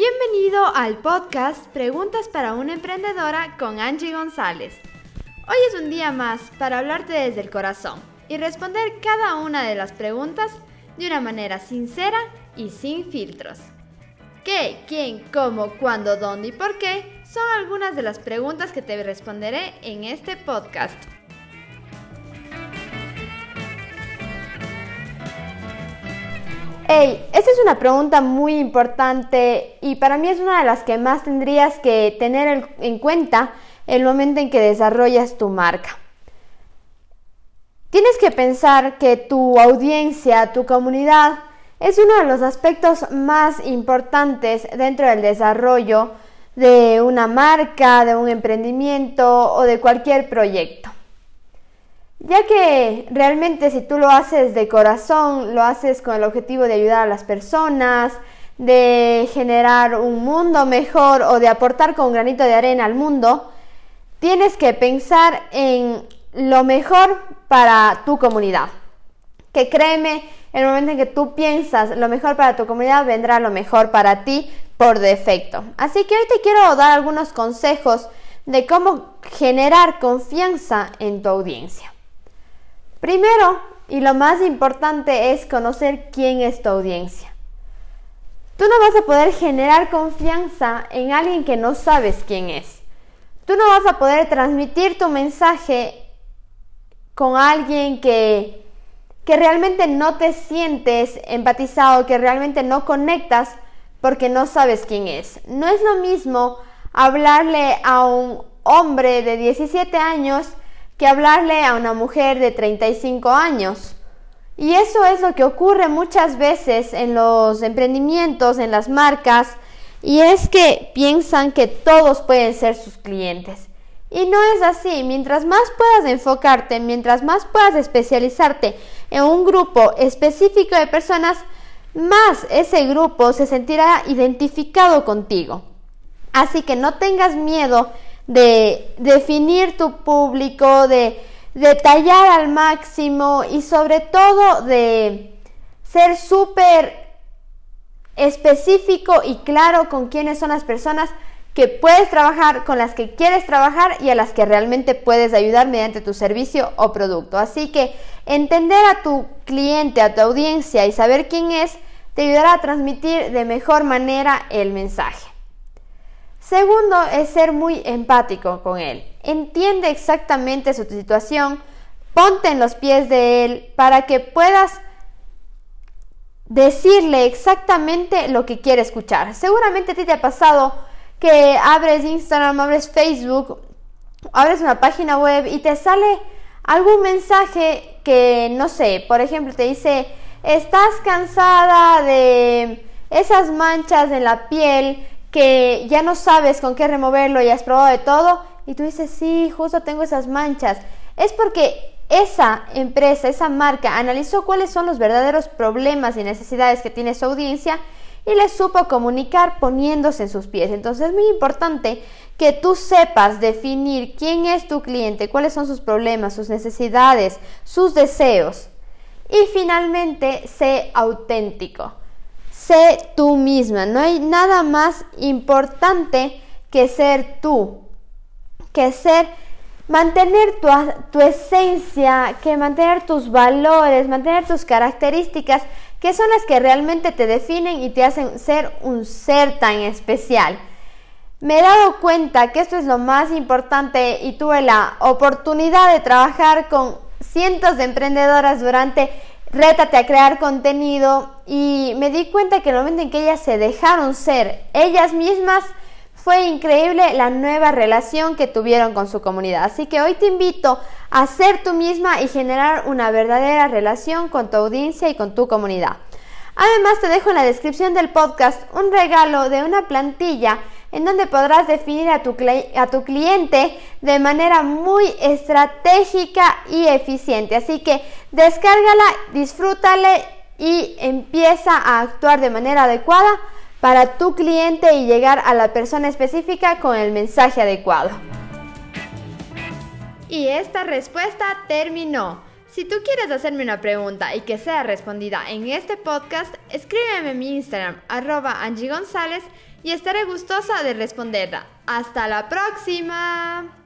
Bienvenido al podcast Preguntas para una emprendedora con Angie González. Hoy es un día más para hablarte desde el corazón y responder cada una de las preguntas de una manera sincera y sin filtros. ¿Qué, quién, cómo, cuándo, dónde y por qué? Son algunas de las preguntas que te responderé en este podcast. Hey, esta es una pregunta muy importante y para mí es una de las que más tendrías que tener en cuenta el momento en que desarrollas tu marca. Tienes que pensar que tu audiencia, tu comunidad, es uno de los aspectos más importantes dentro del desarrollo de una marca, de un emprendimiento o de cualquier proyecto. Ya que realmente si tú lo haces de corazón, lo haces con el objetivo de ayudar a las personas, de generar un mundo mejor o de aportar con un granito de arena al mundo, tienes que pensar en lo mejor para tu comunidad. Que créeme, el momento en que tú piensas lo mejor para tu comunidad, vendrá lo mejor para ti por defecto. Así que hoy te quiero dar algunos consejos de cómo generar confianza en tu audiencia. Primero, y lo más importante es conocer quién es tu audiencia. Tú no vas a poder generar confianza en alguien que no sabes quién es. Tú no vas a poder transmitir tu mensaje con alguien que, que realmente no te sientes empatizado, que realmente no conectas porque no sabes quién es. No es lo mismo hablarle a un hombre de 17 años que hablarle a una mujer de 35 años. Y eso es lo que ocurre muchas veces en los emprendimientos, en las marcas, y es que piensan que todos pueden ser sus clientes. Y no es así, mientras más puedas enfocarte, mientras más puedas especializarte en un grupo específico de personas, más ese grupo se sentirá identificado contigo. Así que no tengas miedo de definir tu público, de detallar al máximo y sobre todo de ser súper específico y claro con quiénes son las personas que puedes trabajar, con las que quieres trabajar y a las que realmente puedes ayudar mediante tu servicio o producto. Así que entender a tu cliente, a tu audiencia y saber quién es, te ayudará a transmitir de mejor manera el mensaje. Segundo es ser muy empático con él. Entiende exactamente su situación, ponte en los pies de él para que puedas decirle exactamente lo que quiere escuchar. Seguramente a ti te ha pasado que abres Instagram, abres Facebook, abres una página web y te sale algún mensaje que, no sé, por ejemplo, te dice, estás cansada de esas manchas en la piel que ya no sabes con qué removerlo y has probado de todo y tú dices, sí, justo tengo esas manchas. Es porque esa empresa, esa marca analizó cuáles son los verdaderos problemas y necesidades que tiene su audiencia y les supo comunicar poniéndose en sus pies. Entonces es muy importante que tú sepas definir quién es tu cliente, cuáles son sus problemas, sus necesidades, sus deseos. Y finalmente, sé auténtico. Sé tú misma. No hay nada más importante que ser tú. Que ser, mantener tu, tu esencia, que mantener tus valores, mantener tus características, que son las que realmente te definen y te hacen ser un ser tan especial. Me he dado cuenta que esto es lo más importante y tuve la oportunidad de trabajar con cientos de emprendedoras durante rétate a crear contenido y me di cuenta que el momento en que ellas se dejaron ser ellas mismas, fue increíble la nueva relación que tuvieron con su comunidad. Así que hoy te invito a ser tú misma y generar una verdadera relación con tu audiencia y con tu comunidad. Además te dejo en la descripción del podcast un regalo de una plantilla en donde podrás definir a tu, cliente de manera muy estratégica y eficiente. Así que descárgala, disfrútale y empieza a actuar de manera adecuada para tu cliente y llegar a la persona específica con el mensaje adecuado. Y esta respuesta terminó. Si tú quieres hacerme una pregunta y que sea respondida en este podcast, escríbeme en mi Instagram, arroba Angie González, y estaré gustosa de responderla. ¡Hasta la próxima!